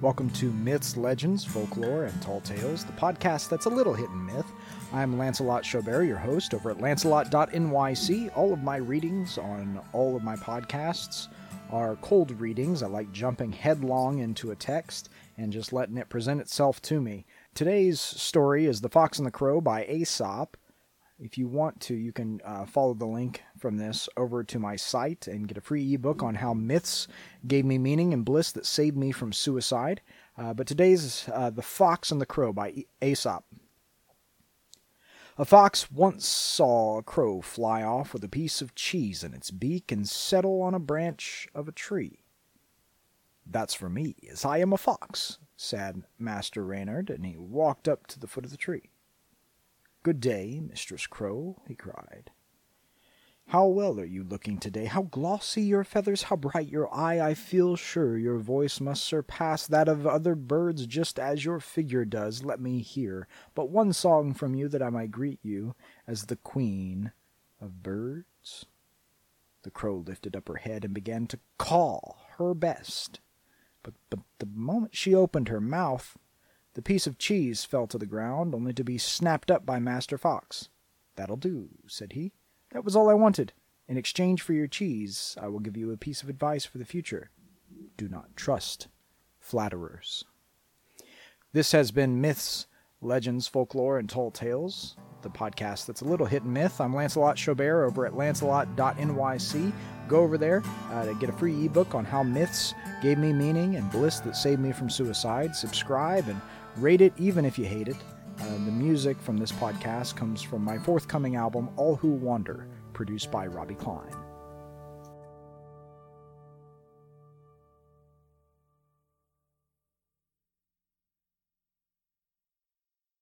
Welcome to Myths, Legends, Folklore, and Tall Tales, the podcast that's a little hit and myth. I'm Lancelot Schaubert, your host over at lancelot.nyc. All of my readings on all of my podcasts are cold readings. I like jumping headlong into a text and just letting it present itself to me. Today's story is The Fox and the Crow by Aesop. If you want to, you can uh, follow the link from this over to my site and get a free ebook on how myths gave me meaning and bliss that saved me from suicide. Uh, but today's uh, The Fox and the Crow by Aesop. A fox once saw a crow fly off with a piece of cheese in its beak and settle on a branch of a tree. That's for me, as I am a fox, said Master Reynard, and he walked up to the foot of the tree. Good day, Mistress Crow, he cried. How well are you looking today? How glossy your feathers, how bright your eye. I feel sure your voice must surpass that of other birds just as your figure does. Let me hear but one song from you that I might greet you as the queen of birds. The crow lifted up her head and began to call her best. But, but the moment she opened her mouth, the piece of cheese fell to the ground, only to be snapped up by Master Fox. That'll do, said he. That was all I wanted. In exchange for your cheese, I will give you a piece of advice for the future. Do not trust flatterers. This has been Myths, Legends, Folklore, and Tall Tales, the podcast that's a little hit and myth. I'm Lancelot Schaubert over at lancelot.nyc. Go over there uh, to get a free ebook on how myths gave me meaning and bliss that saved me from suicide. Subscribe and rate it even if you hate it. Uh, the music from this podcast comes from my forthcoming album, All Who Wander, produced by Robbie Klein.